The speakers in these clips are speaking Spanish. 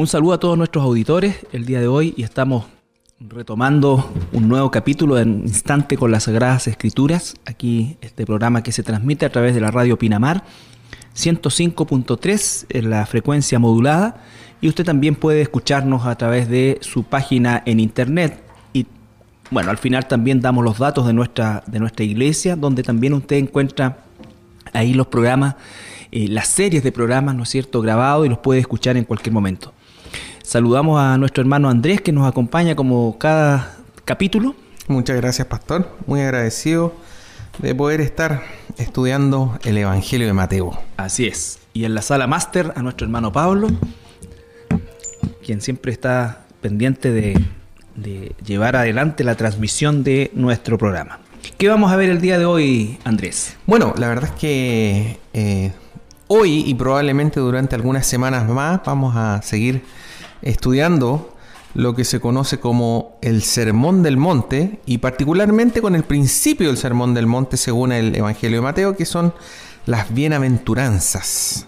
Un saludo a todos nuestros auditores el día de hoy y estamos retomando un nuevo capítulo en instante con las Sagradas Escrituras. Aquí este programa que se transmite a través de la radio Pinamar 105.3 en la frecuencia modulada y usted también puede escucharnos a través de su página en internet y bueno, al final también damos los datos de nuestra, de nuestra iglesia donde también usted encuentra ahí los programas, eh, las series de programas, ¿no es cierto?, grabados y los puede escuchar en cualquier momento. Saludamos a nuestro hermano Andrés que nos acompaña como cada capítulo. Muchas gracias, pastor. Muy agradecido de poder estar estudiando el Evangelio de Mateo. Así es. Y en la sala máster a nuestro hermano Pablo, quien siempre está pendiente de, llevar adelante la transmisión de nuestro programa. ¿Qué vamos a ver el día de hoy, Andrés? Bueno, la verdad es que eh, hoy y probablemente durante algunas semanas más vamos a seguir estudiando lo que se conoce como el Sermón del Monte y particularmente con el principio del Sermón del Monte según el Evangelio de Mateo, que son las bienaventuranzas.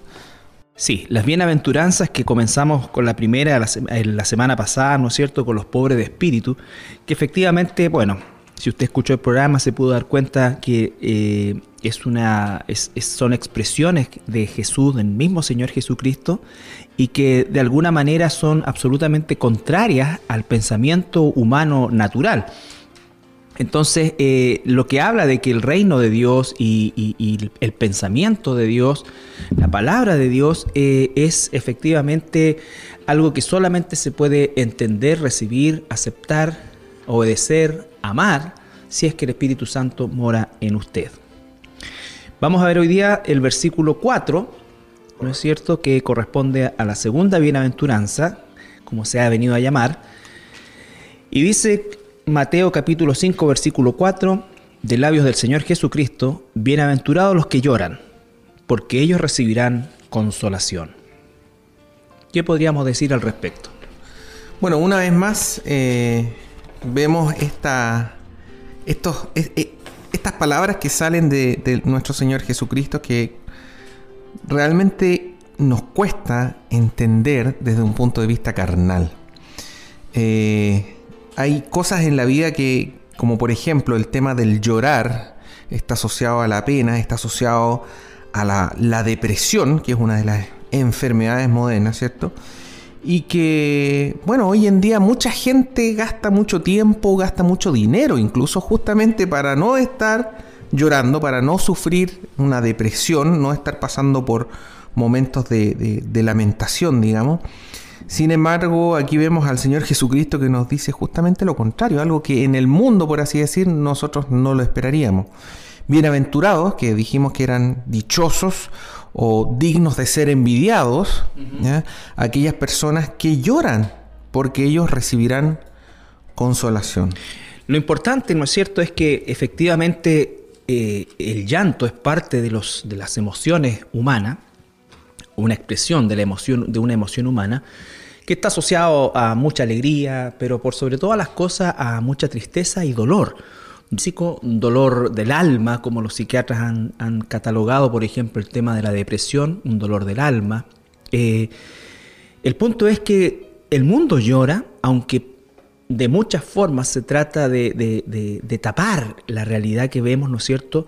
Sí, las bienaventuranzas que comenzamos con la primera la, la semana pasada, ¿no es cierto?, con los pobres de espíritu, que efectivamente, bueno, si usted escuchó el programa se pudo dar cuenta que eh, es una, son expresiones de Jesús, del mismo Señor Jesucristo, y que de alguna manera son absolutamente contrarias al pensamiento humano natural. Entonces, eh, lo que habla de que el reino de Dios y, el pensamiento de Dios, la palabra de Dios, eh, es efectivamente algo que solamente se puede entender, recibir, aceptar, obedecer, amar, si es que el Espíritu Santo mora en usted. Vamos a ver hoy día el versículo 4, ¿no es cierto?, que corresponde a la segunda bienaventuranza, como se ha venido a llamar. Y dice Mateo capítulo 5, versículo 4, de labios del Señor Jesucristo, bienaventurados los que lloran, porque ellos recibirán consolación. ¿Qué podríamos decir al respecto? Bueno, una vez más, eh, vemos estos, estas palabras que salen de, nuestro Señor Jesucristo que realmente nos cuesta entender desde un punto de vista carnal. Eh, hay cosas en la vida que, como por ejemplo el tema del llorar, está asociado a la pena, está asociado a la, la depresión, que es una de las enfermedades modernas, ¿cierto? y que, bueno, hoy en día mucha gente gasta mucho tiempo, gasta mucho dinero, incluso justamente para no estar llorando, para no sufrir una depresión, no estar pasando por momentos de, lamentación, digamos. Sin embargo, aquí vemos al Señor Jesucristo que nos dice justamente lo contrario, algo que en el mundo, por así decir, nosotros no lo esperaríamos. Bienaventurados, que dijimos que eran dichosos o dignos de ser envidiados, aquellas personas que lloran porque ellos recibirán consolación. Lo importante, ¿no es cierto?, es que efectivamente eh, el llanto es parte de, las emociones humanas, una expresión de, la emoción, de una emoción humana, que está asociado a mucha alegría, pero por sobre todas las cosas a mucha tristeza y dolor físico, dolor del alma, como los psiquiatras han, catalogado, por ejemplo, el tema de la depresión, un dolor del alma. Eh, el punto es que el mundo llora, aunque de muchas formas se trata de, tapar la realidad que vemos, ¿no es cierto?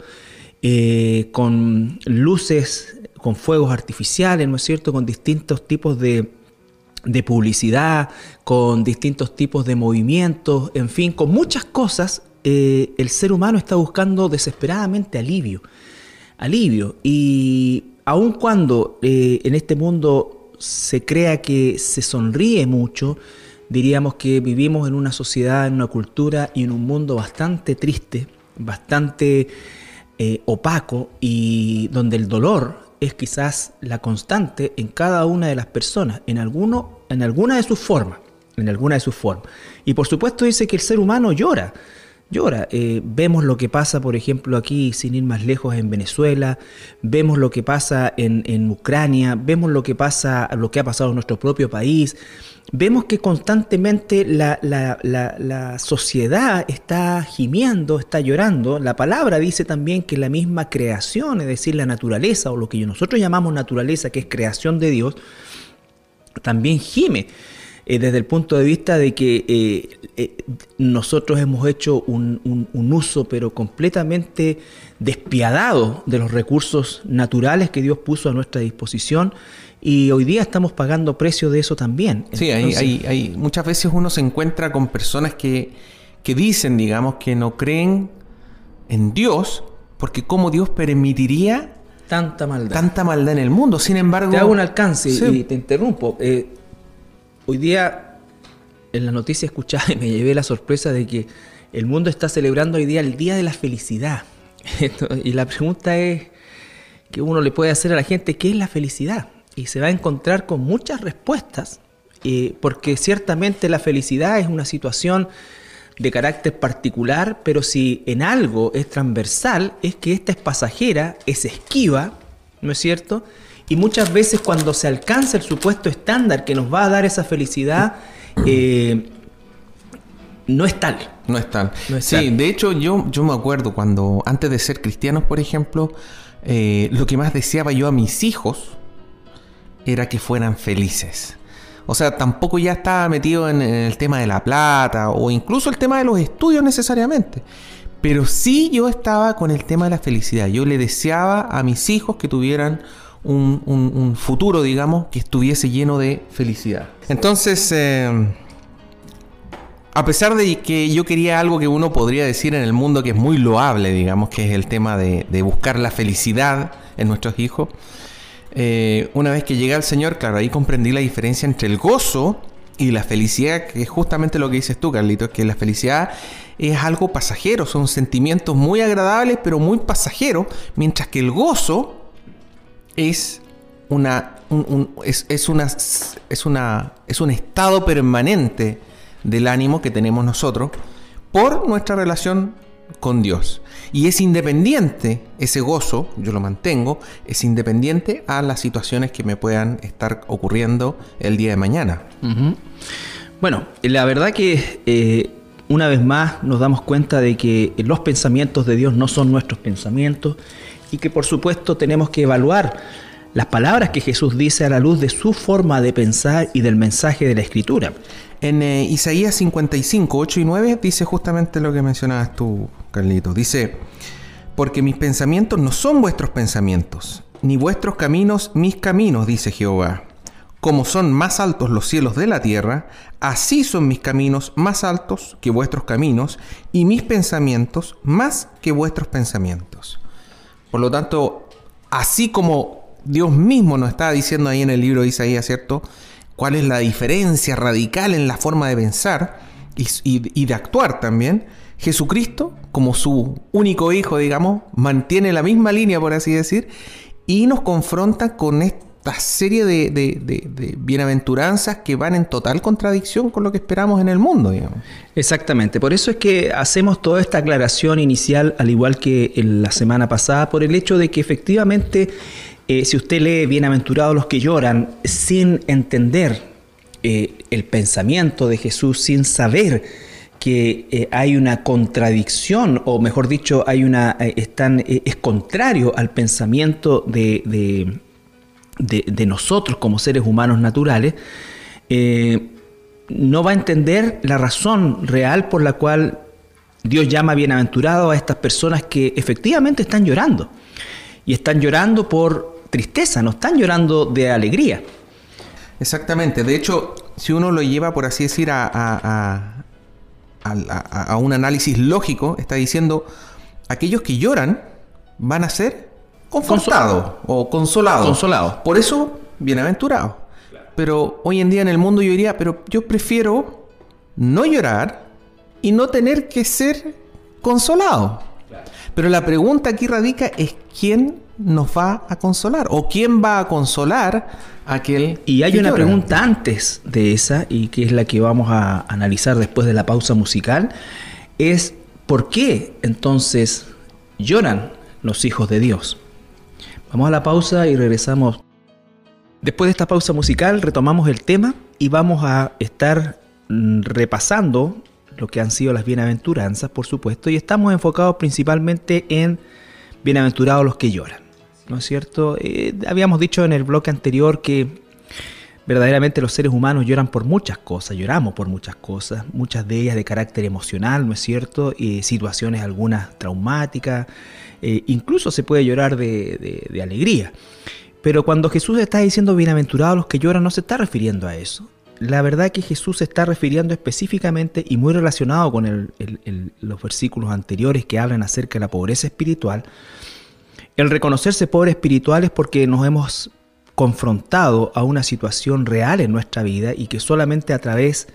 Eh, con luces, con fuegos artificiales, ¿no es cierto? Con distintos tipos de, de publicidad, con distintos tipos de movimientos, en fin, con muchas cosas eh, el ser humano está buscando desesperadamente alivio. Alivio. Y aun cuando eh, en este mundo se crea que se sonríe mucho, diríamos que vivimos en una sociedad, en una cultura y en un mundo bastante triste, bastante eh, opaco y donde el dolor es quizás la constante en cada una de las personas, en, alguno, en alguna de sus formas, en alguna de sus formas. Y por supuesto dice que el ser humano llora llora. Eh, vemos lo que pasa, por ejemplo, aquí, sin ir más lejos, en Venezuela, vemos lo que pasa en, Ucrania, vemos lo que pasa, lo que ha pasado en nuestro propio país. Vemos que constantemente la, la sociedad está gimiendo, está llorando. La palabra dice también que la misma creación, es decir, la naturaleza, o lo que nosotros llamamos naturaleza, que es creación de Dios, también gime eh, desde el punto de vista de que eh, eh, nosotros hemos hecho un, uso pero completamente despiadado de los recursos naturales que Dios puso a nuestra disposición y hoy día estamos pagando precio de eso también. Sí, hay, hay, muchas veces uno se encuentra con personas que, que dicen, digamos, que no creen en Dios porque cómo Dios permitiría tanta maldad. Tanta maldad en el mundo. Sin embargo. Te hago un alcance y te interrumpo. Hoy día en la noticia escuchada y me llevé la sorpresa de que el mundo está celebrando hoy día el Día de la Felicidad. y la pregunta es que uno le puede hacer a la gente, ¿qué es la felicidad? Y se va a encontrar con muchas respuestas, eh, porque ciertamente la felicidad es una situación de carácter particular, pero si en algo es transversal, es que esta es pasajera, es esquiva, ¿no es cierto? Y muchas veces cuando se alcanza el supuesto estándar que nos va a dar esa felicidad, eh, no es tal. No es tal. sí, de hecho yo, yo me acuerdo cuando antes de ser cristianos, por ejemplo, eh, lo que más deseaba yo a mis hijos era que fueran felices. O sea, tampoco ya estaba metido en, el tema de la plata o incluso el tema de los estudios necesariamente. Pero sí yo estaba con el tema de la felicidad. Yo le deseaba a mis hijos que tuvieran un, futuro, digamos, que estuviese lleno de felicidad. Entonces, eh, a pesar de que yo quería algo que uno podría decir en el mundo que es muy loable, digamos, que es el tema de, buscar la felicidad en nuestros hijos, eh, una vez que llegué al Señor, claro, ahí comprendí la diferencia entre el gozo y la felicidad, que es justamente lo que dices tú, Carlitos, que la felicidad es algo pasajero, son sentimientos muy agradables, pero muy pasajeros, mientras que el gozo es una, es, una, es, una, es un estado permanente del ánimo que tenemos nosotros por nuestra relación con Dios. Y es independiente, ese gozo, yo lo mantengo, es independiente a las situaciones que me puedan estar ocurriendo el día de mañana. Bueno, la verdad que eh, una vez más nos damos cuenta de que los pensamientos de Dios no son nuestros pensamientos y que por supuesto tenemos que evaluar las palabras que Jesús dice a la luz de su forma de pensar y del mensaje de la Escritura. En eh, Isaías 55, 8 y 9 dice justamente lo que mencionabas tú, Carlito. Dice, porque mis pensamientos no son vuestros pensamientos, ni vuestros caminos mis caminos, dice Jehová. Como son más altos los cielos de la tierra, así son mis caminos más altos que vuestros caminos, y mis pensamientos más que vuestros pensamientos. Por lo tanto, así como Dios mismo nos está diciendo ahí en el libro de Isaías, ¿cierto? ¿Cuál es la diferencia radical en la forma de pensar y, de actuar también? Jesucristo, como su único hijo, digamos, mantiene la misma línea, por así decir, y nos confronta con esta serie de, bienaventuranzas que van en total contradicción con lo que esperamos en el mundo. Digamos. Exactamente, por eso es que hacemos toda esta aclaración inicial, al igual que en la semana pasada, por el hecho de que efectivamente, eh, si usted lee Bienaventurados los que lloran, sin entender eh, el pensamiento de Jesús, sin saber que eh, hay una contradicción, o mejor dicho, hay una, están, es contrario al pensamiento de de, nosotros como seres humanos naturales, eh, no va a entender la razón real por la cual Dios llama bienaventurado a estas personas que efectivamente están llorando. Y están llorando por tristeza, no están llorando de alegría. Exactamente. De hecho, si uno lo lleva, por así decir, a, a, a un análisis lógico, está diciendo, aquellos que lloran van a ser confortado o consolado. Consolado. Por eso, bienaventurado. Pero hoy en día en el mundo yo diría, pero yo prefiero no llorar y no tener que ser consolado. Pero la pregunta aquí radica es quién nos va a consolar o quién va a consolar a aquel. Y hay una pregunta antes de esa y que es la que vamos a analizar después de la pausa musical, es ¿por qué entonces lloran los hijos de Dios? Vamos a la pausa y regresamos. Después de esta pausa musical retomamos el tema y vamos a estar mm, repasando lo que han sido las bienaventuranzas, por supuesto, y estamos enfocados principalmente en bienaventurados los que lloran. ¿No es cierto? Eh, habíamos dicho en el bloque anterior que verdaderamente los seres humanos lloran por muchas cosas, lloramos por muchas cosas, muchas de ellas de carácter emocional, ¿no es cierto? Y situaciones algunas traumáticas, eh, incluso se puede llorar de, alegría. Pero cuando Jesús está diciendo bienaventurados los que lloran, no se está refiriendo a eso la verdad que Jesús se está refiriendo específicamente y muy relacionado con los versículos anteriores que hablan acerca de la pobreza espiritual. El reconocerse pobres espirituales porque nos hemos confrontado a una situación real en nuestra vida y que solamente a través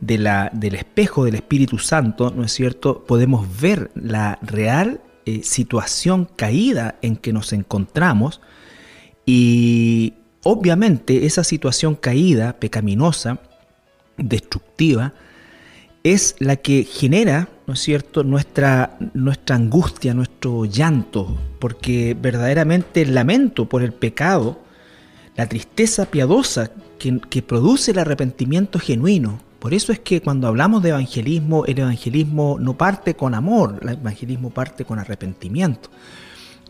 de la, del espejo del Espíritu Santo, ¿no es cierto?, podemos ver la real eh, situación caída en que nos encontramos y, Obviamente esa situación caída, pecaminosa, destructiva, es la que genera, ¿no es cierto?, nuestra, nuestra angustia, nuestro llanto, porque verdaderamente el lamento por el pecado, la tristeza piadosa que, produce el arrepentimiento genuino, por eso es que cuando hablamos de evangelismo, el evangelismo no parte con amor, el evangelismo parte con arrepentimiento.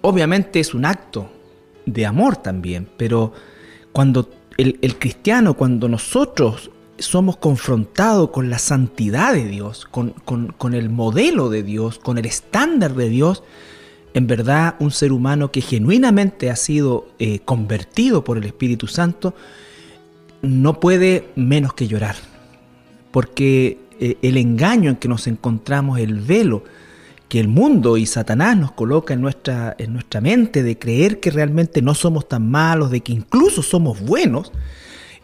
Obviamente es un acto de amor también, pero cuando el, cristiano, cuando nosotros somos confrontados con la santidad de Dios, con, el modelo de Dios, con el estándar de Dios, en verdad un ser humano que genuinamente ha sido eh, convertido por el Espíritu Santo, no puede menos que llorar. Porque eh, el engaño en que nos encontramos, el velo que el mundo y Satanás nos coloca en nuestra, en nuestra mente de creer que realmente no somos tan malos, de que incluso somos buenos,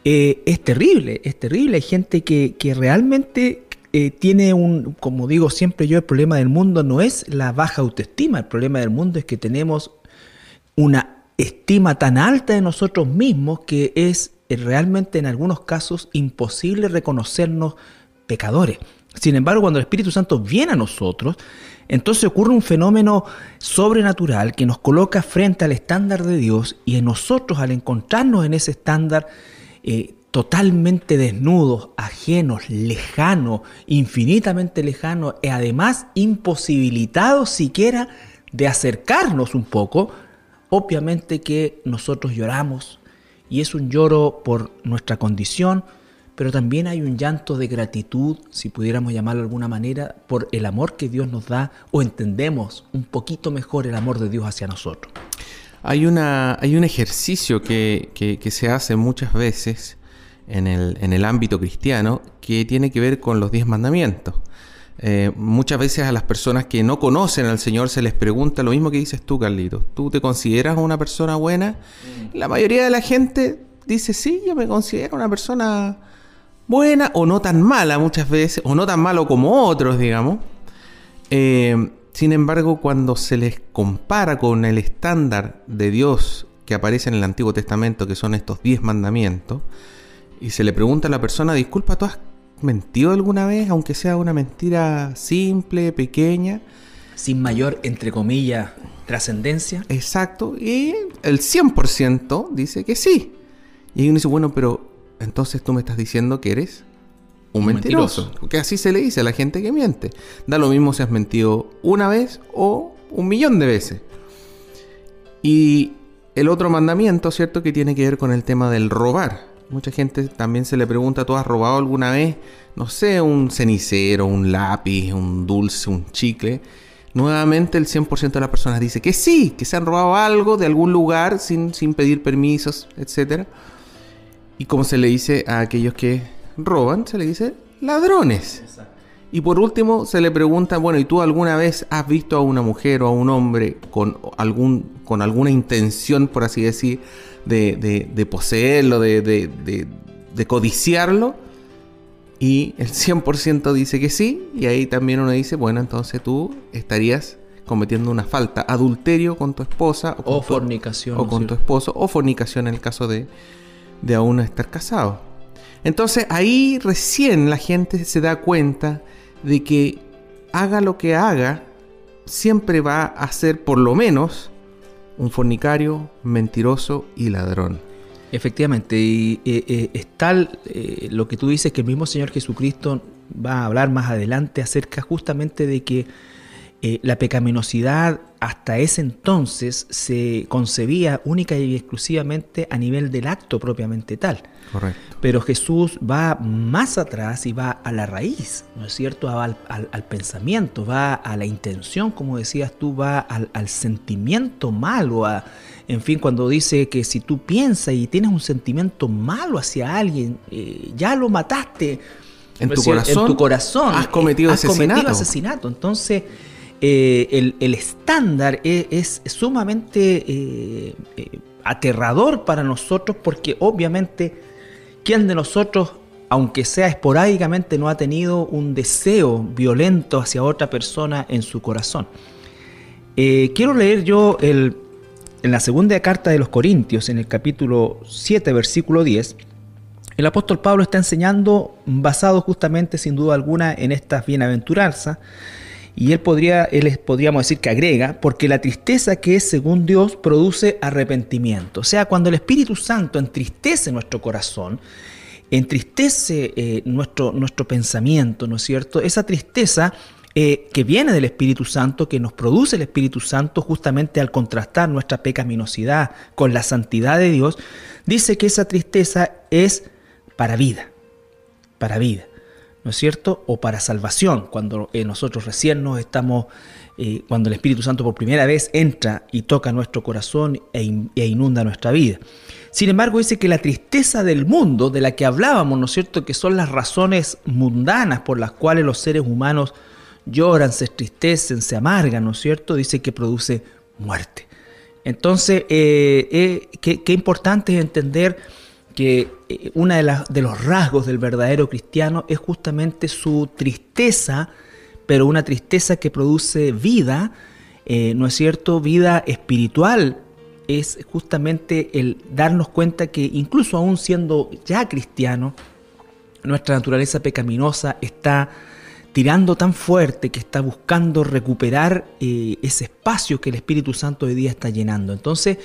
eh, es terrible, es terrible. Hay gente que, realmente eh, tiene un, como digo siempre yo, el problema del mundo no es la baja autoestima, el problema del mundo es que tenemos una estima tan alta de nosotros mismos que es eh, realmente en algunos casos imposible reconocernos pecadores. Sin embargo, cuando el Espíritu Santo viene a nosotros, entonces ocurre un fenómeno sobrenatural que nos coloca frente al estándar de Dios y en nosotros al encontrarnos en ese estándar eh, totalmente desnudos, ajenos, lejanos, infinitamente lejanos y además imposibilitados siquiera de acercarnos un poco, obviamente que nosotros lloramos y es un lloro por nuestra condición, pero también hay un llanto de gratitud, si pudiéramos llamarlo de alguna manera, por el amor que Dios nos da o entendemos un poquito mejor el amor de Dios hacia nosotros. Hay, una, hay un ejercicio que, que, se hace muchas veces en el, en el, ámbito cristiano que tiene que ver con los diez mandamientos. Eh, muchas veces a las personas que no conocen al Señor se les pregunta lo mismo que dices tú, Carlito. ¿Tú te consideras una persona buena? Mm. La mayoría de la gente dice, sí, yo me considero una persona buena o no tan mala muchas veces, o no tan malo como otros, digamos. Eh, sin embargo, cuando se les compara con el estándar de Dios que aparece en el Antiguo Testamento, que son estos diez mandamientos, y se le pregunta a la persona, disculpa, ¿tú has mentido alguna vez, aunque sea una mentira simple, pequeña? Sin mayor, entre comillas, trascendencia. Exacto, y el 100% dice que sí. Y uno dice, bueno, pero entonces tú me estás diciendo que eres un, mentiroso. Porque así se le dice a la gente que miente. Da lo mismo si has mentido una vez o un millón de veces. Y el otro mandamiento, ¿cierto? Que tiene que ver con el tema del robar. Mucha gente también se le pregunta, ¿tú has robado alguna vez, no sé, un cenicero, un lápiz, un dulce, un chicle? Nuevamente el 100% de las personas dice que sí, que se han robado algo de algún lugar sin, sin pedir permisos, etcétera. Y como se le dice a aquellos que roban, se le dice ladrones. Y por último se le pregunta, bueno, ¿y tú alguna vez has visto a una mujer o a un hombre con, algún, con alguna intención, por así decir, de, de, poseerlo, de, de, codiciarlo? Y el 100% dice que sí, y ahí también uno dice, bueno, entonces tú estarías cometiendo una falta, adulterio con tu esposa o, fornicación. o con tu esposo, o fornicación en el caso de, de aún estar casado. Entonces ahí recién la gente se da cuenta de que haga lo que haga, siempre va a ser por lo menos un fornicario, mentiroso y ladrón. Efectivamente, y eh, eh, es tal eh, lo que tú dices que el mismo Señor Jesucristo va a hablar más adelante acerca justamente de que eh, la pecaminosidad hasta ese entonces se concebía única y exclusivamente a nivel del acto propiamente tal. Correcto. Pero Jesús va más atrás y va a la raíz, ¿no es cierto? Va al, pensamiento, va a la intención, como decías tú, va al, sentimiento malo, a, en fin, cuando dice que si tú piensas y tienes un sentimiento malo hacia alguien, eh, ya lo mataste. En, tu corazón, en tu corazón has cometido has asesinato. Cometido asesinato. Entonces, eh, el, estándar e, es, sumamente eh, eh, aterrador para nosotros porque obviamente, ¿quién de nosotros, aunque sea esporádicamente, no ha tenido un deseo violento hacia otra persona en su corazón? quiero leer yo el, en la segunda carta de los Corintios, en el capítulo 7, versículo 10, el apóstol Pablo está enseñando basado justamente, sin duda alguna, en estas bienaventuranzas y él podría, él podríamos decir que agrega, porque la tristeza que es según Dios produce arrepentimiento. O sea, cuando el Espíritu Santo entristece nuestro corazón, entristece eh, nuestro, nuestro pensamiento, ¿no es cierto? Esa tristeza eh, que viene del Espíritu Santo, que nos produce el Espíritu Santo justamente al contrastar nuestra pecaminosidad con la santidad de Dios, dice que esa tristeza es para vida, para vida. ¿No es cierto? O para salvación, cuando eh, nosotros recién nos estamos, eh, cuando el Espíritu Santo por primera vez entra y toca nuestro corazón e, e, inunda nuestra vida. Sin embargo, dice que la tristeza del mundo, de la que hablábamos, ¿no es cierto?, que son las razones mundanas por las cuales los seres humanos lloran, se entristecen, se amargan, ¿no es cierto?, dice que produce muerte. Entonces, eh, qué importante es entender que eh, uno de, de los rasgos del verdadero cristiano es justamente su tristeza, pero una tristeza que produce vida, eh, ¿no es cierto? Vida espiritual. Es justamente el darnos cuenta que incluso aún siendo ya cristiano, nuestra naturaleza pecaminosa está tirando tan fuerte que está buscando recuperar eh, ese espacio que el Espíritu Santo hoy día está llenando. Entonces,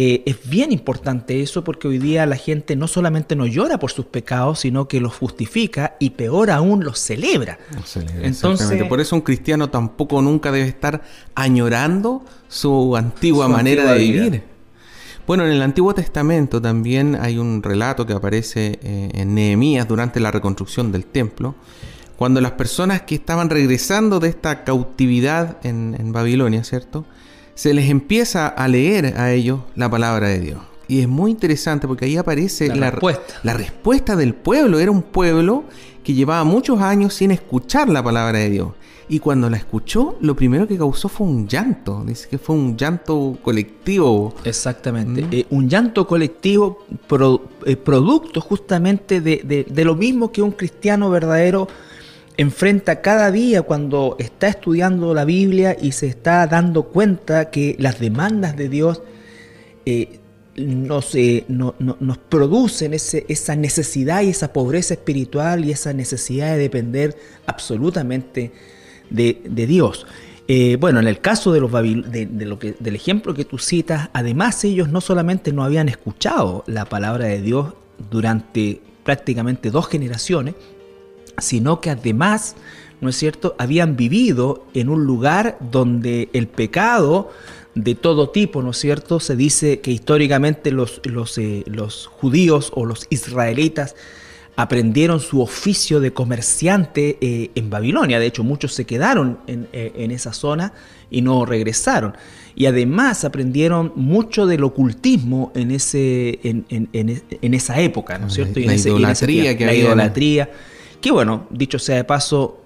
eh, es bien importante eso porque hoy día la gente no solamente no llora por sus pecados, sino que los justifica y peor aún los celebra. Entonces, por eso un cristiano tampoco nunca debe estar añorando su antigua manera de vivir. Bueno, en el Antiguo Testamento también hay un relato que aparece eh, en Nehemías durante la reconstrucción del templo, cuando las personas que estaban regresando de esta cautividad en Babilonia, ¿cierto? Se les empieza a leer a ellos la palabra de Dios. Y es muy interesante porque ahí aparece la, respuesta. la respuesta del pueblo. Era un pueblo que llevaba muchos años sin escuchar la palabra de Dios. Y cuando la escuchó, lo primero que causó fue un llanto. Dice que fue un llanto colectivo. Exactamente. Mm. Eh, un llanto colectivo eh, producto justamente de, de, lo mismo que un cristiano verdadero enfrenta cada día cuando está estudiando la Biblia y se está dando cuenta que las demandas de Dios eh, nos, eh, nos, producen ese, esa necesidad y esa pobreza espiritual y esa necesidad de depender absolutamente de, Dios. Eh, bueno, en el caso de los de, lo que, del ejemplo que tú citas, además ellos no solamente no habían escuchado la palabra de Dios durante prácticamente dos generaciones, sino que además, ¿no es cierto?, habían vivido en un lugar donde el pecado de todo tipo, ¿no es cierto?, se dice que históricamente los, los, eh, los judíos o los israelitas aprendieron su oficio de comerciante eh, en Babilonia. De hecho, muchos se quedaron en, eh, esa zona y no regresaron. Y además aprendieron mucho del ocultismo en, ese, en, esa época, ¿no es cierto? Y la, idolatría que la idolatría que bueno, dicho sea de paso,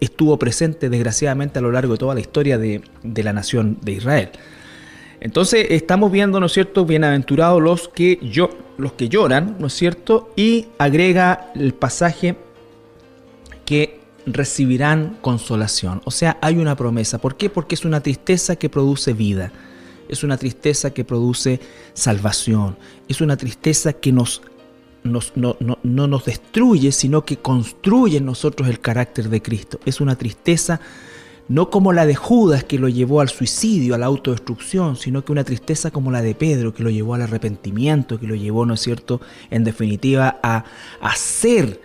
estuvo presente desgraciadamente a lo largo de toda la historia de, la nación de Israel. Entonces estamos viendo, ¿no es cierto?, bienaventurados los que, yo, los que lloran, ¿no es cierto? Y agrega el pasaje que recibirán consolación. O sea, hay una promesa. ¿Por qué? Porque es una tristeza que produce vida. Es una tristeza que produce salvación. Es una tristeza que nos no, nos destruye, sino que construye en nosotros el carácter de Cristo. Es una tristeza no como la de Judas que lo llevó al suicidio, a la autodestrucción, sino que una tristeza como la de Pedro que lo llevó al arrepentimiento, que lo llevó, ¿no es cierto?, en definitiva, a hacer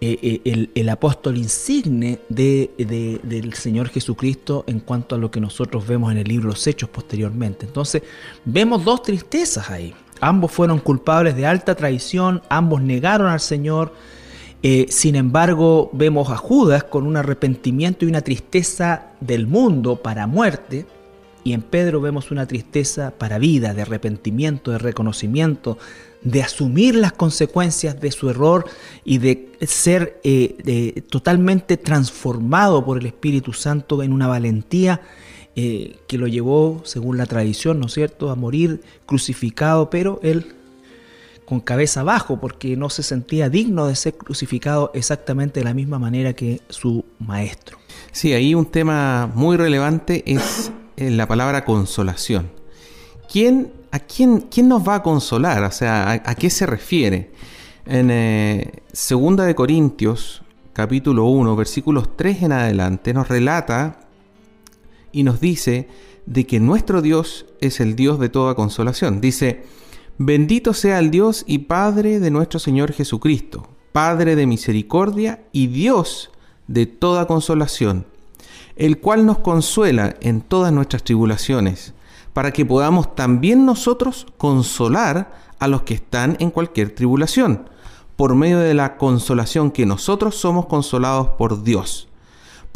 eh, eh, el, apóstol insigne de, del Señor Jesucristo en cuanto a lo que nosotros vemos en el libro Los Hechos posteriormente. Entonces, vemos dos tristezas ahí. Ambos fueron culpables de alta traición, ambos negaron al Señor. Eh, sin embargo, vemos a Judas con un arrepentimiento y una tristeza del mundo para muerte. Y en Pedro vemos una tristeza para vida, de arrepentimiento, de reconocimiento, de asumir las consecuencias de su error y de ser eh, totalmente transformado por el Espíritu Santo en una valentía eh, que lo llevó, según la tradición, ¿no es cierto?, a morir crucificado, pero él con cabeza abajo, porque no se sentía digno de ser crucificado exactamente de la misma manera que su maestro. Sí, ahí un tema muy relevante es eh, la palabra consolación. ¿Quién ¿a quién, quién, nos va a consolar? O sea, ¿a, qué se refiere? En eh, Segunda de Corintios, capítulo 1, versículos 3 en adelante, nos relata y nos dice de que nuestro Dios es el Dios de toda consolación. Dice, bendito sea el Dios y Padre de nuestro Señor Jesucristo, Padre de misericordia y Dios de toda consolación, el cual nos consuela en todas nuestras tribulaciones para que podamos también nosotros consolar a los que están en cualquier tribulación, por medio de la consolación que nosotros somos consolados por Dios.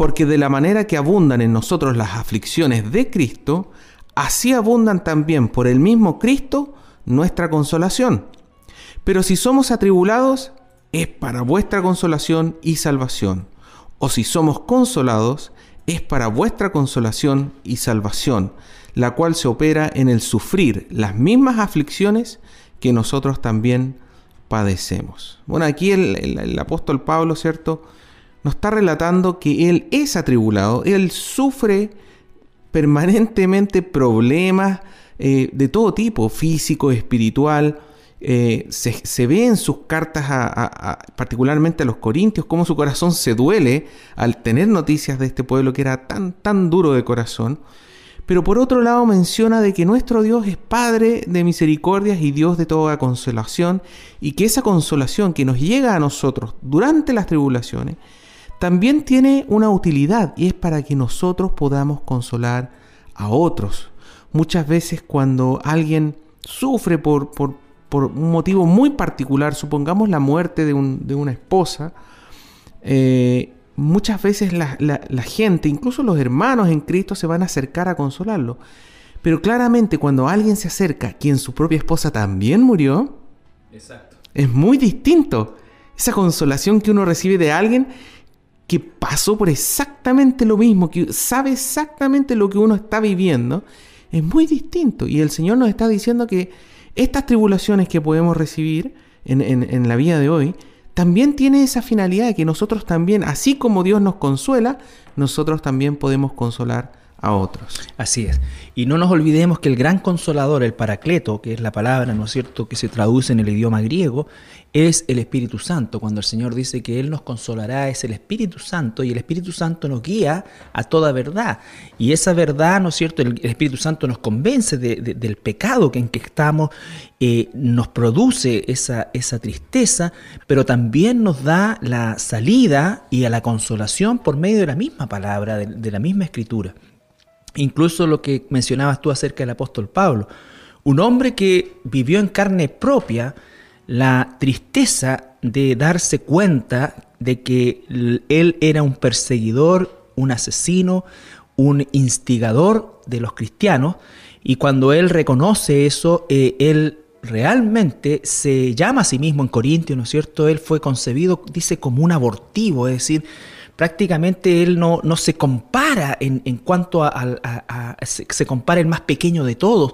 Porque de la manera que abundan en nosotros las aflicciones de Cristo, así abundan también por el mismo Cristo nuestra consolación. Pero si somos atribulados, es para vuestra consolación y salvación. O si somos consolados, es para vuestra consolación y salvación la cual se opera en el sufrir las mismas aflicciones que nosotros también padecemos. Bueno, aquí el, apóstol Pablo, ¿cierto? Nos está relatando que él es atribulado, él sufre permanentemente problemas eh, de todo tipo, físico, espiritual. Eh, se, ve en sus cartas, particularmente a los corintios, cómo su corazón se duele al tener noticias de este pueblo que era tan, tan duro de corazón. Pero por otro lado menciona de que nuestro Dios es Padre de misericordias y Dios de toda consolación y que esa consolación que nos llega a nosotros durante las tribulaciones también tiene una utilidad y es para que nosotros podamos consolar a otros. Muchas veces cuando alguien sufre por, por, un motivo muy particular, supongamos la muerte de, de una esposa, eh, muchas veces la, gente, incluso los hermanos en Cristo, se van a acercar a consolarlo. Pero claramente cuando alguien se acerca, quien su propia esposa también murió, es muy distinto. Esa consolación que uno recibe de alguien que pasó por exactamente lo mismo, que sabe exactamente lo que uno está viviendo, es muy distinto. Y el Señor nos está diciendo que estas tribulaciones que podemos recibir en, la vida de hoy, también tiene esa finalidad de que nosotros también, así como Dios nos consuela, nosotros también podemos consolar a otros. Así es. Y no nos olvidemos que el gran consolador, el paracleto, que es la palabra, ¿no es cierto?, que se traduce en el idioma griego, es el Espíritu Santo. Cuando el Señor dice que Él nos consolará, es el Espíritu Santo y el Espíritu Santo nos guía a toda verdad. Y esa verdad, ¿no es cierto?, el, Espíritu Santo nos convence del pecado en que estamos, eh, nos produce esa, esa tristeza, pero también nos da la salida y a la consolación por medio de la misma palabra, de la misma escritura. Incluso lo que mencionabas tú acerca del apóstol Pablo, un hombre que vivió en carne propia la tristeza de darse cuenta de que él era un perseguidor, un asesino, un instigador de los cristianos, y cuando él reconoce eso, eh, él realmente se llama a sí mismo en Corintios, ¿no es cierto? Él fue concebido, dice, como un abortivo, es decir, prácticamente él no, no se compara en, cuanto a, se, compara el más pequeño de todos.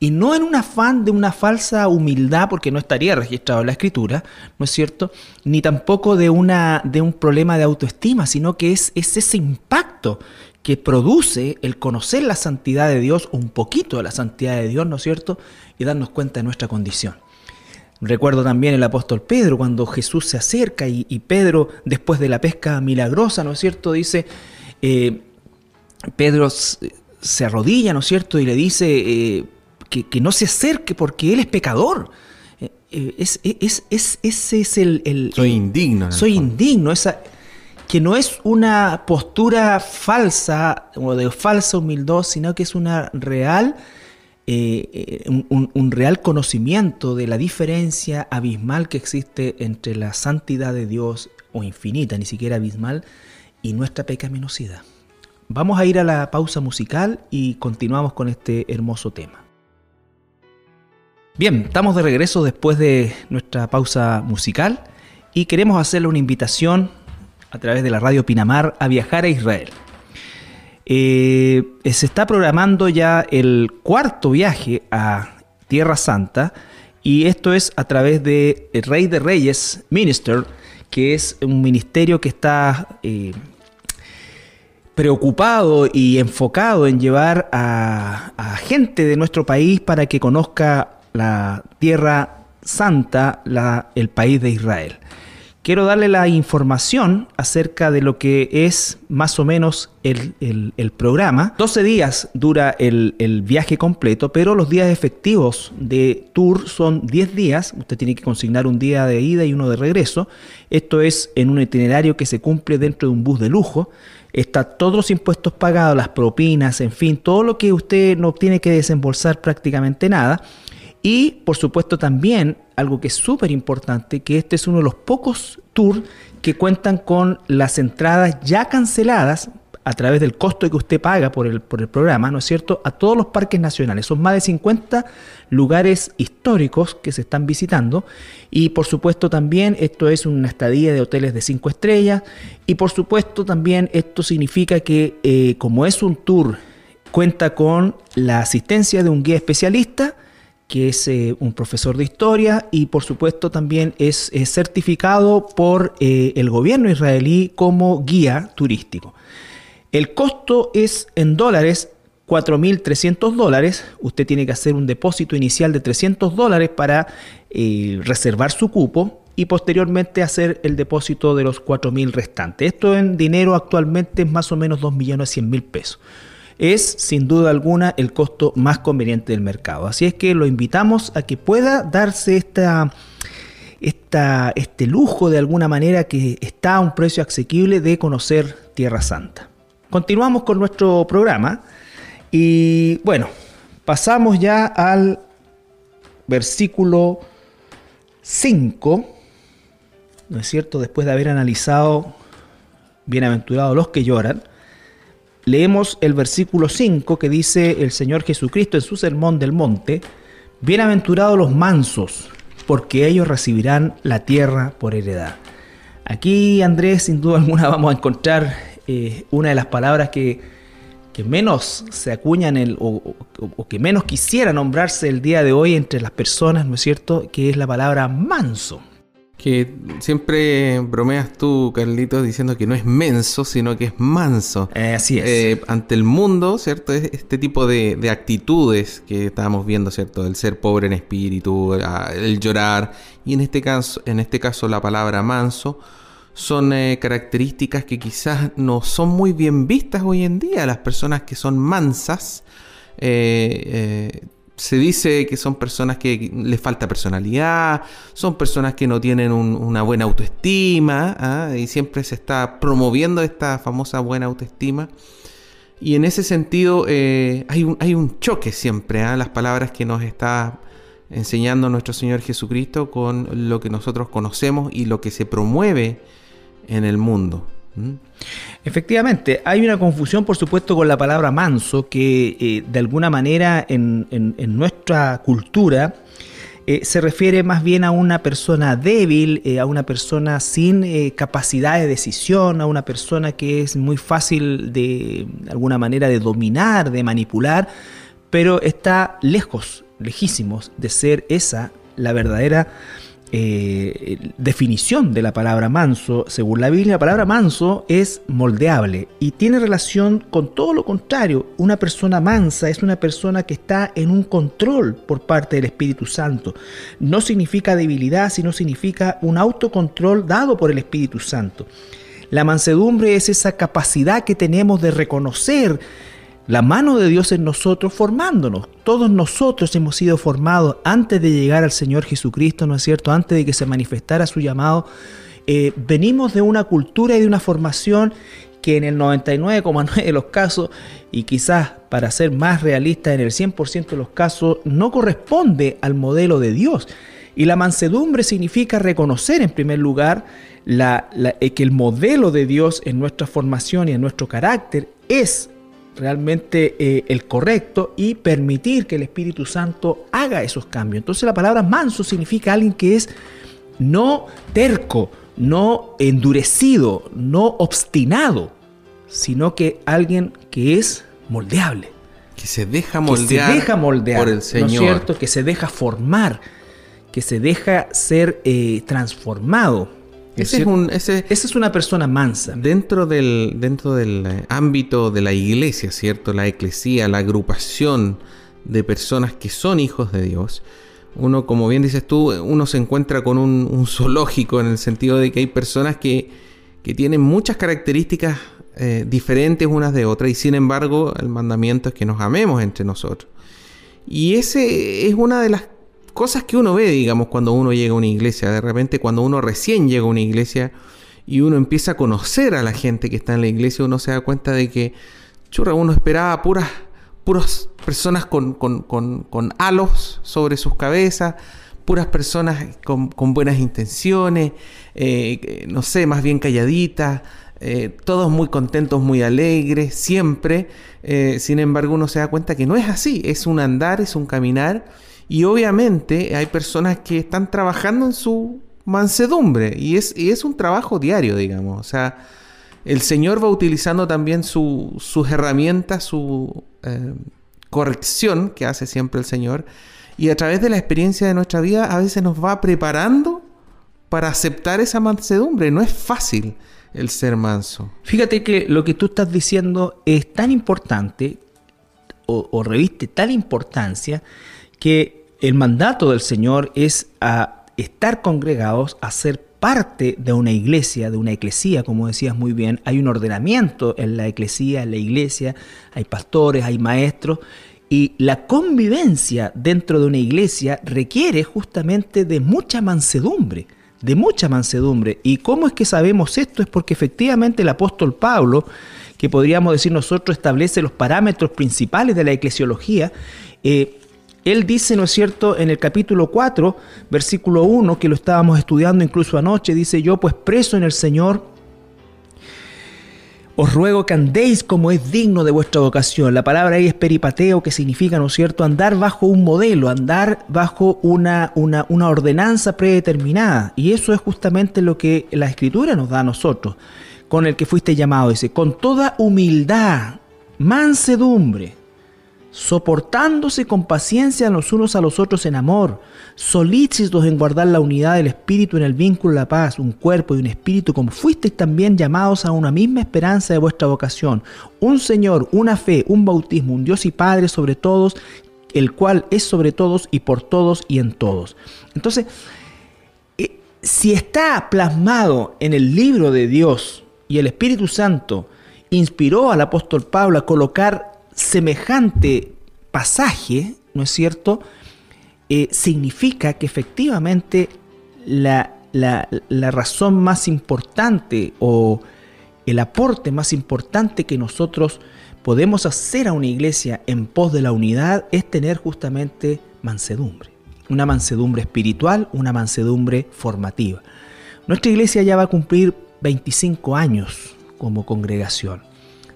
Y no en un afán de una falsa humildad, porque no estaría registrado en la escritura, ¿no es cierto? Ni tampoco de, una, de un problema de autoestima, sino que es, es ese impacto que produce el conocer la santidad de Dios, un poquito de la santidad de Dios, ¿no es cierto? Y darnos cuenta de nuestra condición. Recuerdo también el apóstol Pedro cuando Jesús se acerca y, Pedro, después de la pesca milagrosa, ¿no es cierto?, dice, eh, Pedro se arrodilla, ¿no es cierto?, y le dice eh, que, no se acerque porque él es pecador. es, ese es el... soy indigno. Soy indigno. Esa, que no es una postura falsa o de falsa humildad, sino que es una real, eh, un, un, real conocimiento de la diferencia abismal que existe entre la santidad de Dios, o infinita, ni siquiera abismal, y nuestra pecaminosidad. Vamos a ir a la pausa musical y continuamos con este hermoso tema. Bien, estamos de regreso después de nuestra pausa musical y queremos hacerle una invitación a través de la radio Pinamar a viajar a Israel. Eh, se está programando ya el cuarto viaje a Tierra Santa y esto es a través de el Rey de Reyes Minister, que es un ministerio que está eh, preocupado y enfocado en llevar a, a, gente de nuestro país para que conozca la Tierra Santa, el país de Israel quiero darle la información acerca de lo que es más o menos el, programa. 12 días dura el, el, viaje completo, pero los días efectivos de tour son 10 días. Usted tiene que consignar un día de ida y uno de regreso. Esto es en un itinerario que se cumple dentro de un bus de lujo. Está todos los impuestos pagados, las propinas, en fin, todo lo que usted no tiene que desembolsar prácticamente nada. Y por supuesto también algo que es súper importante, que este es uno de los pocos tours que cuentan con las entradas ya canceladas a través del costo que usted paga por el, por el programa, ¿no es cierto?, a todos los parques nacionales. Son más de 50 lugares históricos que se están visitando y por supuesto también esto es una estadía de hoteles de 5 estrellas y por supuesto también esto significa que eh, como es un tour, cuenta con la asistencia de un guía especialista, que es eh, un profesor de historia y por supuesto también es, certificado por eh, el gobierno israelí como guía turístico. El costo es en dólares 4.300 dólares. Usted tiene que hacer un depósito inicial de 300 dólares para eh, reservar su cupo y posteriormente hacer el depósito de los 4.000 restantes. Esto en dinero actualmente es más o menos 2.100.000 pesos es sin duda alguna el costo más conveniente del mercado. Así es que lo invitamos a que pueda darse esta, esta, este lujo de alguna manera que está a un precio asequible de conocer Tierra Santa. Continuamos con nuestro programa y bueno, pasamos ya al versículo 5, ¿no es cierto? Después de haber analizado bienaventurados los que lloran, leemos el versículo 5 que dice el Señor Jesucristo en su sermón del monte, Bienaventurados los mansos, porque ellos recibirán la tierra por heredad. Aquí, Andrés, sin duda alguna vamos a encontrar eh, una de las palabras que, que menos se acuñan el, o, o, que menos quisiera nombrarse el día de hoy entre las personas, ¿no es cierto? Que es la palabra manso. Que siempre bromeas tú, Carlitos, diciendo que no es menso, sino que es manso. Eh, así es. Eh, ante el mundo, ¿cierto? Este tipo de, actitudes que estábamos viendo, ¿cierto? El ser pobre en espíritu, el llorar, y en este caso, en este caso la palabra manso, son eh, características que quizás no son muy bien vistas hoy en día. Las personas que son mansas se dice que son personas que les falta personalidad, son personas que no tienen una buena autoestima, ¿ah? y siempre se está promoviendo esta famosa buena autoestima. Y en ese sentido eh, hay, un, hay, un, choque siempre, ¿ah? las palabras que nos está enseñando nuestro Señor Jesucristo con lo que nosotros conocemos y lo que se promueve en el mundo. Efectivamente, hay una confusión, por supuesto, con la palabra manso, que eh, de alguna manera en, nuestra cultura eh, se refiere más bien a una persona débil, eh, a una persona sin capacidad de decisión, a una persona que es muy fácil de, de alguna manera de dominar, de manipular, pero está lejos, lejísimos de ser esa la verdadera eh, definición de la palabra manso, según la Biblia, la palabra manso es moldeable y tiene relación con todo lo contrario. Una persona mansa es una persona que está en un control por parte del Espíritu Santo. No significa debilidad, sino significa un autocontrol dado por el Espíritu Santo. La mansedumbre es esa capacidad que tenemos de reconocer la mano de Dios en nosotros formándonos. Todos nosotros hemos sido formados antes de llegar al Señor Jesucristo, ¿no es cierto? Antes de que se manifestara su llamado. Eh, venimos de una cultura y de una formación que en el 99,9 de los casos, y quizás para ser más realista en el 100% de los casos, no corresponde al modelo de Dios. Y la mansedumbre significa reconocer en primer lugar eh, que el modelo de Dios en nuestra formación y en nuestro carácter es realmente eh, el correcto y permitir que el Espíritu Santo haga esos cambios. Entonces la palabra manso significa alguien que es no terco, no endurecido, no obstinado, sino que alguien que es moldeable. Que se deja moldear, se deja moldear por el Señor. es cierto? Que se deja formar, que se deja ser eh, transformado. Ese es un, ese, Esa es una persona mansa. Dentro del, dentro del eh, ámbito de la iglesia, ¿cierto? La eclesía, la agrupación de personas que son hijos de Dios, uno, como bien dices tú, uno se encuentra con un, zoológico en el sentido de que hay personas que, que tienen muchas características eh, diferentes unas de otras y sin embargo el mandamiento es que nos amemos entre nosotros. Y ese es una de las cosas que uno ve, digamos, cuando uno llega a una iglesia. De repente cuando uno recién llega a una iglesia y uno empieza a conocer a la gente que está en la iglesia, uno se da cuenta de que, churra, uno esperaba puras, puras personas con, con, halos sobre sus cabezas, puras personas con, buenas intenciones, eh, no sé, más bien calladitas, eh, todos muy contentos, muy alegres, siempre. Eh, sin embargo, uno se da cuenta que no es así, es un andar, es un caminar. Y obviamente hay personas que están trabajando en su mansedumbre y es, es un trabajo diario, digamos. O sea, el Señor va utilizando también sus herramientas, su eh, corrección que hace siempre el Señor. Y a través de la experiencia de nuestra vida a veces nos va preparando para aceptar esa mansedumbre. No es fácil el ser manso. Fíjate que lo que tú estás diciendo es tan importante o, reviste tal importancia que el mandato del Señor es a estar congregados, a ser parte de una iglesia, de una eclesía, como decías muy bien. Hay un ordenamiento en la eclesía, en la iglesia, hay pastores, hay maestros, y la convivencia dentro de una iglesia requiere justamente de mucha mansedumbre de mucha mansedumbre. ¿Y cómo es que sabemos esto? Es porque efectivamente el apóstol Pablo, que podríamos decir nosotros, establece los parámetros principales de la eclesiología, eh, él dice, ¿no es cierto?, en el capítulo 4, versículo 1, que lo estábamos estudiando incluso anoche, dice yo, pues preso en el Señor, os ruego que andéis como es digno de vuestra vocación. La palabra ahí es peripateo, que significa, ¿no es cierto?, andar bajo un modelo, andar bajo una, una, una ordenanza predeterminada. Y eso es justamente lo que la Escritura nos da a nosotros, con el que fuiste llamado, dice, con toda humildad, mansedumbre, soportándose con paciencia los unos a los otros en amor, solícitos en guardar la unidad del Espíritu en el vínculo de la paz, un cuerpo y un espíritu, como fuisteis también llamados a una misma esperanza de vuestra vocación, un Señor, una fe, un bautismo, un Dios y Padre sobre todos, el cual es sobre todos y por todos y en todos. Entonces, eh, si está plasmado en el libro de Dios y el Espíritu Santo inspiró al apóstol Pablo a colocar semejante pasaje, ¿no es cierto?, eh, significa que efectivamente la, la, razón más importante o el aporte más importante que nosotros podemos hacer a una iglesia en pos de la unidad es tener justamente mansedumbre. Una mansedumbre espiritual, una mansedumbre formativa. Nuestra iglesia ya va a cumplir 25 años como congregación.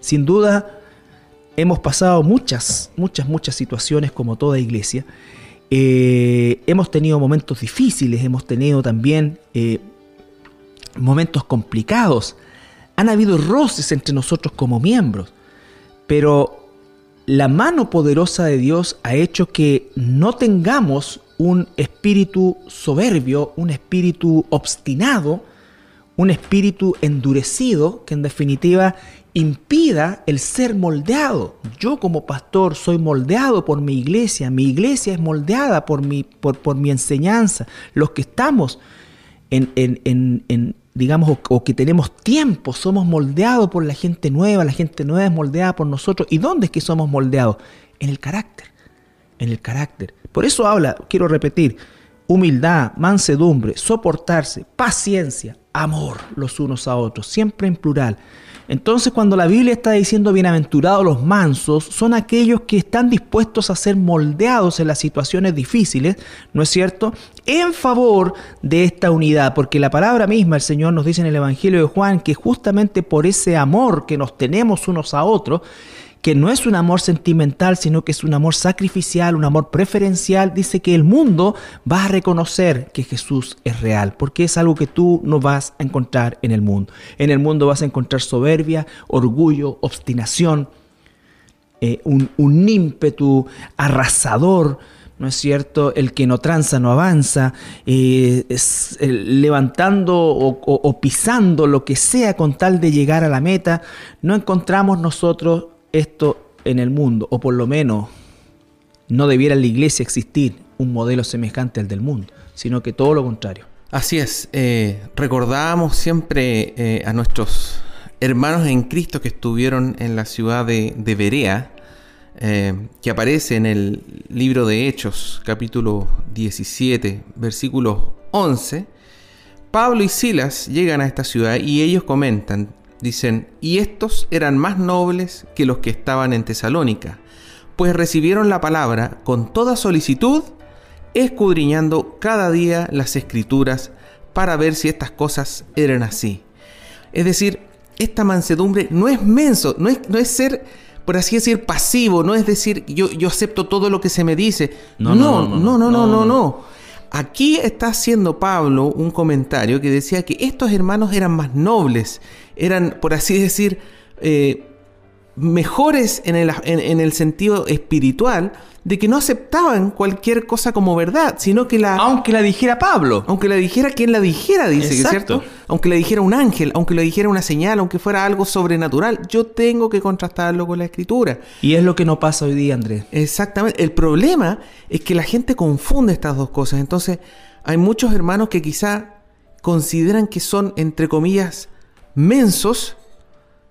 Sin duda, hemos pasado muchas, muchas, muchas situaciones como toda iglesia. Eh, hemos tenido momentos difíciles, hemos tenido también eh, momentos complicados. Han habido roces entre nosotros como miembros, pero la mano poderosa de Dios ha hecho que no tengamos un espíritu soberbio, un espíritu obstinado, un espíritu endurecido que en definitiva impida el ser moldeado. Yo como pastor soy moldeado por mi iglesia, mi iglesia es moldeada por mi, por, por mi enseñanza. Los que estamos en, en, digamos, o, que tenemos tiempo, somos moldeados por la gente nueva, la gente nueva es moldeada por nosotros. ¿Y dónde es que somos moldeados? En el carácter, en el carácter. Por eso habla, quiero repetir, humildad, mansedumbre, soportarse, paciencia, amor los unos a otros, siempre en plural. Entonces cuando la Biblia está diciendo bienaventurados los mansos, son aquellos que están dispuestos a ser moldeados en las situaciones difíciles, ¿no es cierto? En favor de esta unidad, porque la palabra misma, el Señor nos dice en el Evangelio de Juan, que justamente por ese amor que nos tenemos unos a otros, que no es un amor sentimental, sino que es un amor sacrificial, un amor preferencial, dice que el mundo va a reconocer que Jesús es real, porque es algo que tú no vas a encontrar en el mundo. En el mundo vas a encontrar soberbia, orgullo, obstinación, eh, un, ímpetu arrasador, ¿no es cierto? El que no tranza no avanza, eh, levantando o, pisando lo que sea con tal de llegar a la meta, no encontramos nosotros esto en el mundo, o por lo menos no debiera en la iglesia existir un modelo semejante al del mundo, sino que todo lo contrario. Así es, eh, recordamos siempre eh, a nuestros hermanos en Cristo que estuvieron en la ciudad de, Berea, eh, que aparece en el libro de Hechos, capítulo 17, versículo 11. Pablo y Silas llegan a esta ciudad y ellos comentan, Dicen, y estos eran más nobles que los que estaban en Tesalónica, pues recibieron la palabra con toda solicitud, escudriñando cada día las escrituras para ver si estas cosas eran así. Es decir, esta mansedumbre no es menso, no es, no es ser, por así decir, pasivo, no es decir, yo, yo acepto todo lo que se me dice. No, no, no, no, no, no, no. no, Aquí está haciendo Pablo un comentario que decía que estos hermanos eran más nobles, eran, por así decir, eh, mejores en el, en, el, sentido espiritual de que no aceptaban cualquier cosa como verdad, sino que la... Aunque la dijera Pablo. Aunque la dijera quien la dijera, dice es cierto. Aunque la dijera un ángel, aunque la dijera una señal, aunque fuera algo sobrenatural, yo tengo que contrastarlo con la escritura. Y es lo que no pasa hoy día, Andrés. Exactamente. El problema es que la gente confunde estas dos cosas. Entonces, hay muchos hermanos que quizá consideran que son, entre comillas, mensos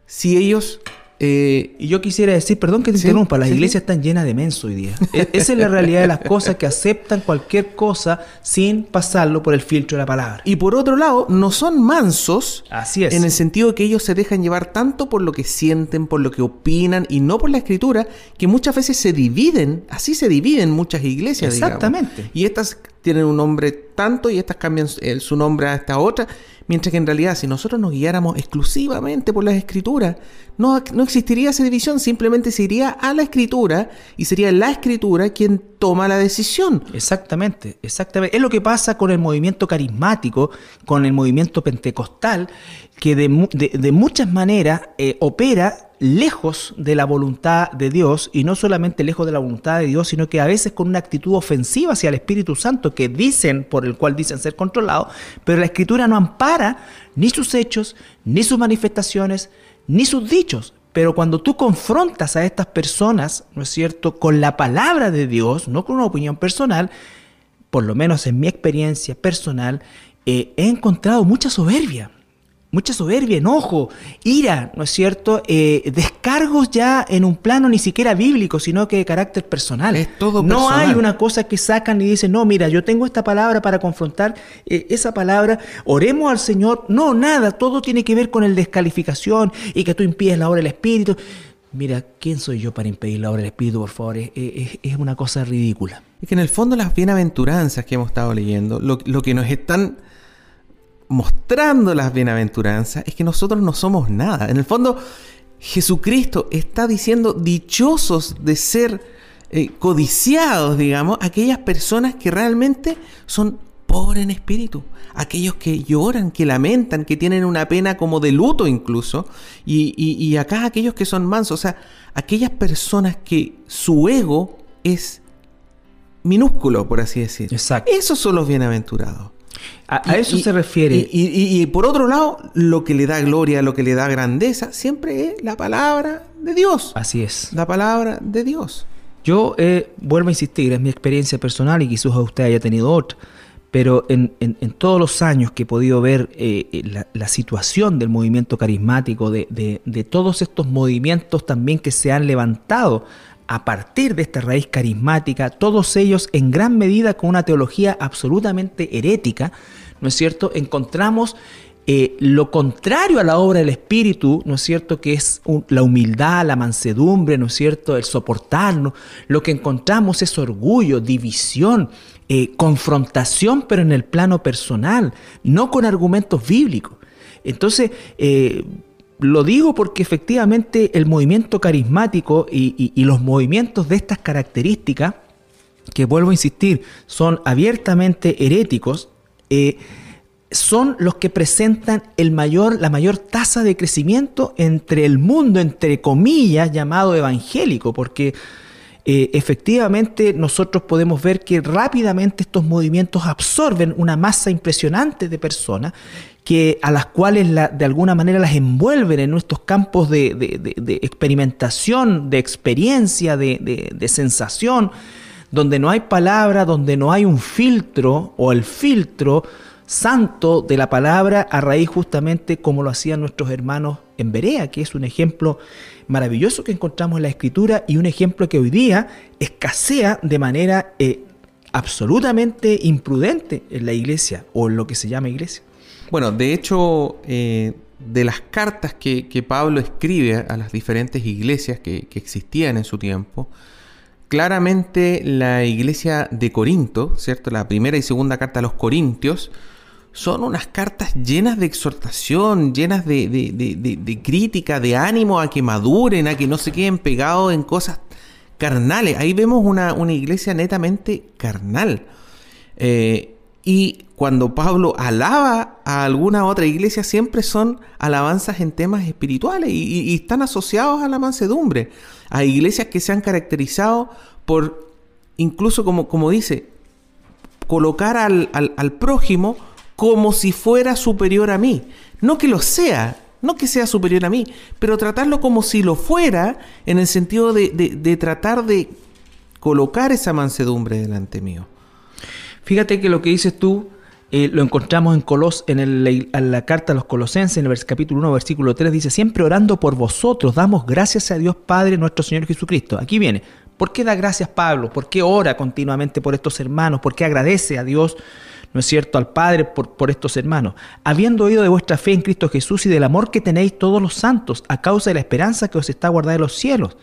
si ellos... Eh, y yo quisiera decir, perdón que te interrumpa, las iglesias están llenas de mensos hoy día. E-, esa es la realidad de las cosas, que aceptan cualquier cosa sin pasarlo por el filtro de la palabra. Y por otro lado, no son mansos Así es. en el sentido de que ellos se dejan llevar tanto por lo que sienten, por lo que opinan y no por la escritura, que muchas veces se dividen, así se dividen muchas iglesias. Exactamente. Y estas tienen un nombre tanto y estas cambian su nombre a esta otra, mientras que en realidad si nosotros nos guiáramos exclusivamente por las escrituras, no, no existiría esa división, simplemente se iría a la escritura y sería la escritura quien toma la decisión. Exactamente, exactamente. Es lo que pasa con el movimiento carismático, con el movimiento pentecostal, que de, muchas maneras eh, opera lejos de la voluntad de Dios y no solamente lejos de la voluntad de Dios, sino que a veces con una actitud ofensiva hacia el Espíritu Santo que dicen, por el cual dicen ser controlados, pero la Escritura no ampara ni sus hechos, ni sus manifestaciones, ni sus dichos. Pero cuando tú confrontas a estas personas, ¿no es cierto?, con la palabra de Dios, no con una opinión personal, por lo menos en mi experiencia personal, eh, he encontrado mucha soberbia mucha soberbia, enojo, ira, ¿no es cierto? Eh, descargos ya en un plano ni siquiera bíblico, sino que de carácter personal. Es todo No hay una cosa que sacan y dicen, no, mira, yo tengo esta palabra para confrontar eh, esa palabra, oremos al Señor. No, nada, todo tiene que ver con el descalificación y que tú impides la obra del Espíritu. Mira, ¿quién soy yo para impedir la obra del Espíritu, por favor? Es, una cosa ridícula. Es que en el fondo las bienaventuranzas que hemos estado leyendo, lo, lo que nos están mostrando las bienaventuranzas es que nosotros no somos nada. En el fondo, Jesucristo está diciendo dichosos de ser eh, codiciados, digamos, aquellas personas que realmente son pobres en espíritu, aquellos que lloran, que lamentan, que tienen una pena como de luto incluso, y, y acá aquellos que son mansos, o sea, aquellas personas que su ego es minúsculo, por así decir. Exacto. Esos son los bienaventurados. A, eso se refiere. Y, por otro lado, lo que le da gloria, lo que le da grandeza, siempre es la palabra de Dios. Así es. La palabra de Dios. Yo eh, vuelvo a insistir, es mi experiencia personal y quizás usted haya tenido otra. Pero en, todos los años que he podido ver eh, eh, la, situación del movimiento carismático, de, de, todos estos movimientos también que se han levantado a partir de esta raíz carismática, todos ellos en gran medida con una teología absolutamente herética, ¿no es cierto? Encontramos eh, lo contrario a la obra del Espíritu, ¿no es cierto? Que es la humildad, la mansedumbre, ¿no es cierto? El soportarnos. Lo que encontramos es orgullo, división, eh, confrontación, pero en el plano personal, no con argumentos bíblicos. Entonces, eh, lo digo porque efectivamente el movimiento carismático y, los movimientos de estas características, que vuelvo a insistir, son abiertamente heréticos, son los que presentan la mayor tasa de crecimiento entre el mundo, entre comillas, llamado evangélico, porque eh, efectivamente nosotros podemos ver que rápidamente estos movimientos absorben una masa impresionante de personas que a las cuales de alguna manera las envuelven en nuestros campos de, de experimentación, de experiencia, de, sensación, donde no hay palabra, donde no hay un filtro o el filtro santo de la palabra a raíz justamente como lo hacían nuestros hermanos en Berea, que es un ejemplo maravilloso que encontramos en la escritura y un ejemplo que hoy día escasea de manera eh, absolutamente imprudente en la iglesia o en lo que se llama iglesia. Bueno, de hecho, eh, de las cartas que, Pablo escribe a las diferentes iglesias que, que existían en su tiempo, claramente la iglesia de Corinto, ¿cierto? La primera y segunda carta a los Corintios, son unas cartas llenas de exhortación, llenas de, crítica, de ánimo a que maduren, a que no se queden pegados en cosas carnales. Ahí vemos una, iglesia netamente carnal. Eh, y cuando Pablo alaba a alguna otra iglesia, siempre son alabanzas en temas espirituales y, están asociados a la mansedumbre. A iglesias que se han caracterizado por, incluso como, como dice, colocar al, al prójimo como si fuera superior a mí. No que lo sea, no que sea superior a mí, pero tratarlo como si lo fuera en el sentido de, tratar de colocar esa mansedumbre delante mío. Fíjate que lo que dices tú eh, lo encontramos en, Colos, en, la carta a los Colosenses, en el capítulo 1, versículo 3, dice, siempre orando por vosotros, damos gracias a Dios Padre nuestro Señor Jesucristo. Aquí viene, ¿por qué da gracias Pablo? ¿Por qué ora continuamente por estos hermanos? ¿Por qué agradece a Dios? ¿No es cierto?, al Padre por, por estos hermanos, habiendo oído de vuestra fe en Cristo Jesús y del amor que tenéis todos los santos a causa de la esperanza que os está guardada en los cielos,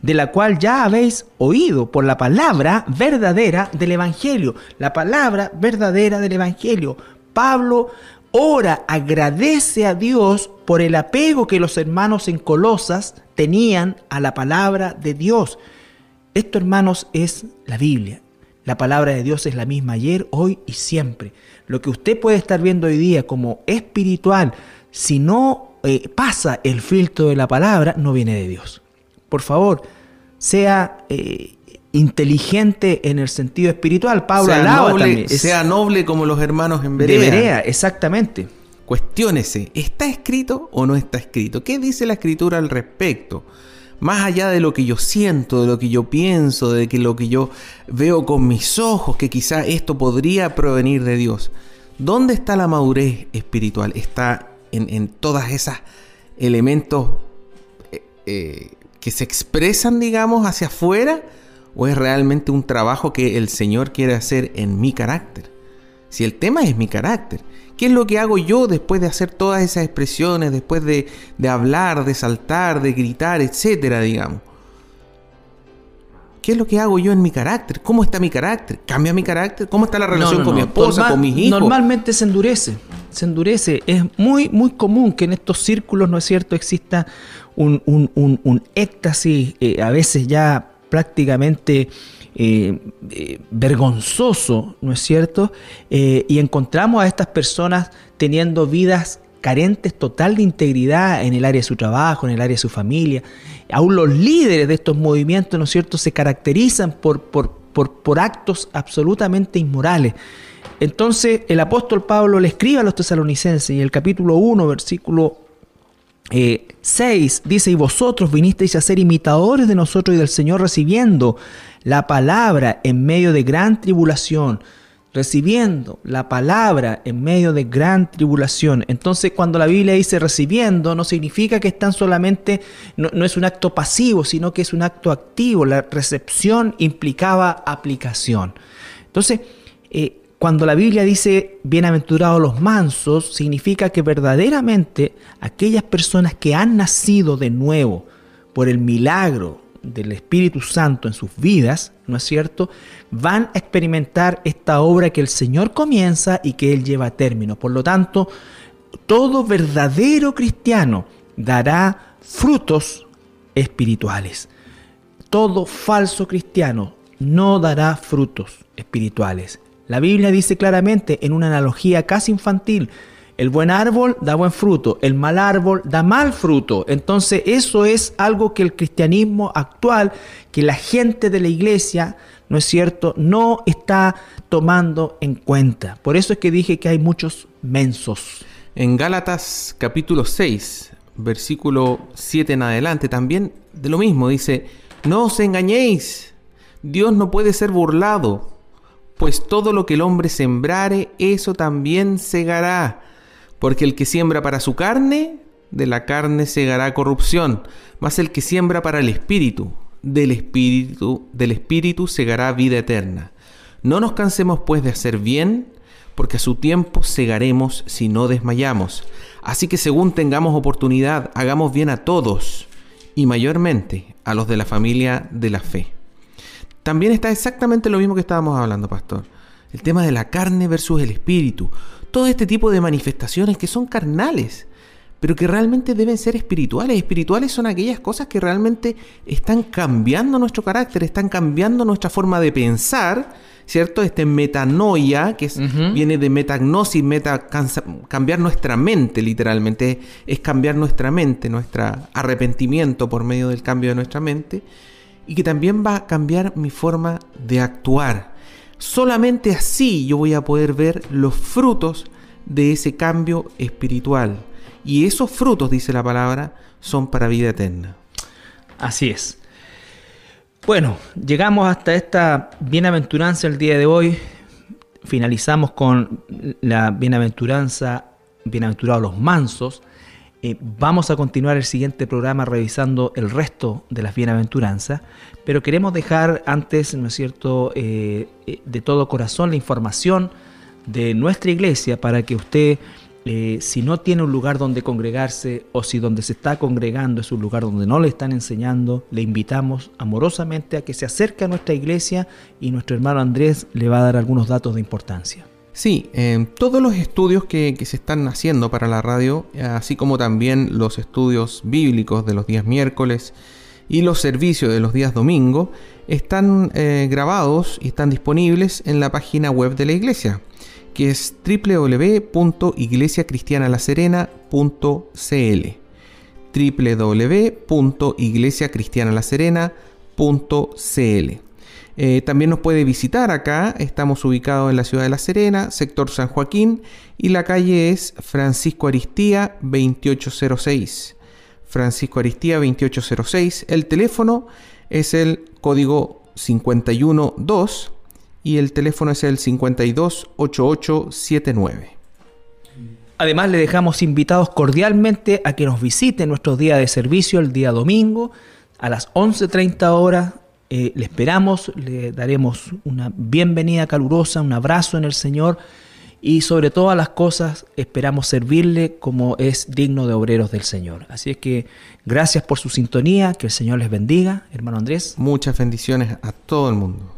de la cual ya habéis oído por la palabra verdadera del Evangelio, la palabra verdadera del Evangelio. Pablo ora, agradece a Dios por el apego que los hermanos en Colosas tenían a la palabra de Dios. Esto, hermanos, es la Biblia. La palabra de Dios es la misma ayer, hoy y siempre. Lo que usted puede estar viendo hoy día como espiritual, si no eh, pasa el filtro de la palabra, no viene de Dios. Por favor, sea eh, inteligente en el sentido espiritual. Pablo sea noble, sea noble como los hermanos en Berea. De Berea, exactamente. Cuestiónese, ¿está escrito o no está escrito? ¿Qué dice la escritura al respecto? Más allá de lo que yo siento, de lo que yo pienso, de que lo que yo veo con mis ojos, que quizá esto podría provenir de Dios. ¿Dónde está la madurez espiritual? ¿Está en, en todos esos elementos eh, eh, que se expresan, digamos, hacia afuera? ¿O es realmente un trabajo que el Señor quiere hacer en mi carácter? Si el tema es mi carácter, ¿Qué es lo que hago yo después de hacer todas esas expresiones, después de, hablar, de saltar, de gritar, etcétera, digamos? ¿Qué es lo que hago yo en mi carácter? ¿Cómo está mi carácter? ¿Cambia mi carácter? ¿Cómo está la relación con mi esposa, con mis hijos? Normalmente se endurece, se endurece. Es muy, muy común que en estos círculos, ¿no es cierto?, exista un, un, éxtasis, eh, a veces ya prácticamente eh, eh, vergonzoso, ¿no es cierto? Eh, y encontramos a estas personas teniendo vidas carentes total de integridad en el área de su trabajo, en el área de su familia. Aún los líderes de estos movimientos, ¿no es cierto?, se caracterizan por, por, por, actos absolutamente inmorales. Entonces el apóstol Pablo le escribe a los tesalonicenses y el capítulo 1, versículo 6 dice, y vosotros vinisteis a ser imitadores de nosotros y del Señor recibiendo la palabra en medio de gran tribulación, recibiendo la palabra en medio de gran tribulación. Entonces, cuando la Biblia dice recibiendo, no significa que están solamente, no, es un acto pasivo, sino que es un acto activo. La recepción implicaba aplicación. Entonces, eh, cuando la Biblia dice bienaventurados los mansos, significa que verdaderamente aquellas personas que han nacido de nuevo por el milagro del Espíritu Santo en sus vidas, ¿no es cierto?, van a experimentar esta obra que el Señor comienza y que Él lleva a término. Por lo tanto, todo verdadero cristiano dará frutos espirituales. Todo falso cristiano no dará frutos espirituales. La Biblia dice claramente en una analogía casi infantil, el buen árbol da buen fruto, el mal árbol da mal fruto. Entonces eso es algo que el cristianismo actual, que la gente de la iglesia, ¿no es cierto?, no está tomando en cuenta. Por eso es que dije que hay muchos mensos. En Gálatas capítulo 6, versículo 7 en adelante, también de lo mismo dice, no os engañéis, Dios no puede ser burlado, pues todo lo que el hombre sembrare, eso también segará. Porque el que siembra para su carne, de la carne segará corrupción, mas el que siembra para el espíritu, del espíritu, del espíritu segará vida eterna. No nos cansemos pues de hacer bien, porque a su tiempo segaremos si no desmayamos. Así que según tengamos oportunidad, hagamos bien a todos, y mayormente a los de la familia de la fe. También está exactamente lo mismo que estábamos hablando, pastor. El tema de la carne versus el espíritu todo este tipo de manifestaciones que son carnales, pero que realmente deben ser espirituales. Espirituales son aquellas cosas que realmente están cambiando nuestro carácter, están cambiando nuestra forma de pensar, ¿cierto? Este metanoia, que viene de metagnosis, meta, cambiar nuestra mente, literalmente, es cambiar nuestra mente, nuestro arrepentimiento por medio del cambio de nuestra mente, y que también va a cambiar mi forma de actuar. Solamente así yo voy a poder ver los frutos de ese cambio espiritual. Y esos frutos, dice la palabra, son para vida eterna. Así es. Bueno, llegamos hasta esta bienaventuranza el día de hoy. Finalizamos con la bienaventuranza, bienaventurados los mansos. Eh, vamos a continuar el siguiente programa revisando el resto de las bienaventuranzas, pero queremos dejar antes, ¿no es cierto?, eh, eh, de todo corazón la información de nuestra iglesia para que usted, si no tiene un lugar donde congregarse o si donde se está congregando es un lugar donde no le están enseñando, le invitamos amorosamente a que se acerque a nuestra iglesia y nuestro hermano Andrés le va a dar algunos datos de importancia. Sí, eh, todos los estudios que, se están haciendo para la radio, así como también los estudios bíblicos de los días miércoles y los servicios de los días domingo, están eh, grabados y están disponibles en la página web de la iglesia, que es www.iglesiacristianalaserena.cl www.iglesiacristianalaserena.cl eh, también nos puede visitar acá, estamos ubicados en la ciudad de La Serena, sector San Joaquín, y la calle es Francisco Aristía 2806. Francisco Aristía 2806. El teléfono es el código 512 y el teléfono es el 528879. Además, le dejamos invitados cordialmente a que nos visite nuestro día de servicio el día domingo a las 11.30 horas eh, le esperamos, le daremos una bienvenida calurosa, un abrazo en el Señor y sobre todas las cosas esperamos servirle como es digno de obreros del Señor. Así es que gracias por su sintonía, que el Señor les bendiga, hermano Andrés. Muchas bendiciones a todo el mundo.